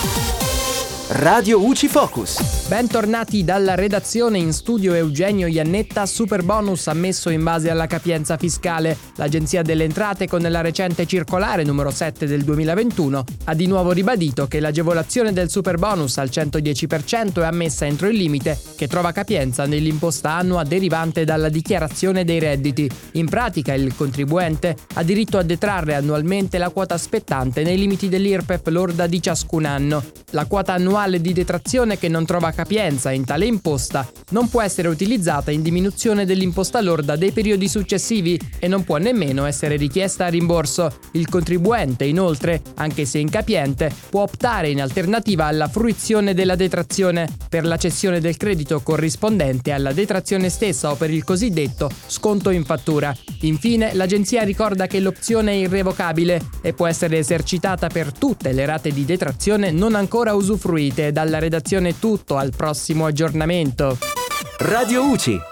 Thank you. Radio UCI Focus. Bentornati dalla redazione in studio Eugenio Iannetta, super bonus ammesso in base alla capienza fiscale. L'Agenzia delle Entrate con la recente circolare numero 7 del 2021 ha di nuovo ribadito che l'agevolazione del super bonus al 110% è ammessa entro il limite che trova capienza nell'imposta annua derivante dalla dichiarazione dei redditi. In pratica il contribuente ha diritto a detrarre annualmente la quota spettante nei limiti dell'IRPEF lorda di ciascun anno. La quota annuale di detrazione che non trova capienza in tale imposta non può essere utilizzata in diminuzione dell'imposta lorda dei periodi successivi e non può nemmeno essere richiesta a rimborso. Il contribuente, inoltre, anche se incapiente, può optare in alternativa alla fruizione della detrazione per la cessione del credito corrispondente alla detrazione stessa o per il cosiddetto sconto in fattura. Infine, l'agenzia ricorda che l'opzione è irrevocabile e può essere esercitata per tutte le rate di detrazione non ancora usufruite. Dalla redazione tutto al prossimo aggiornamento. Radio UCI.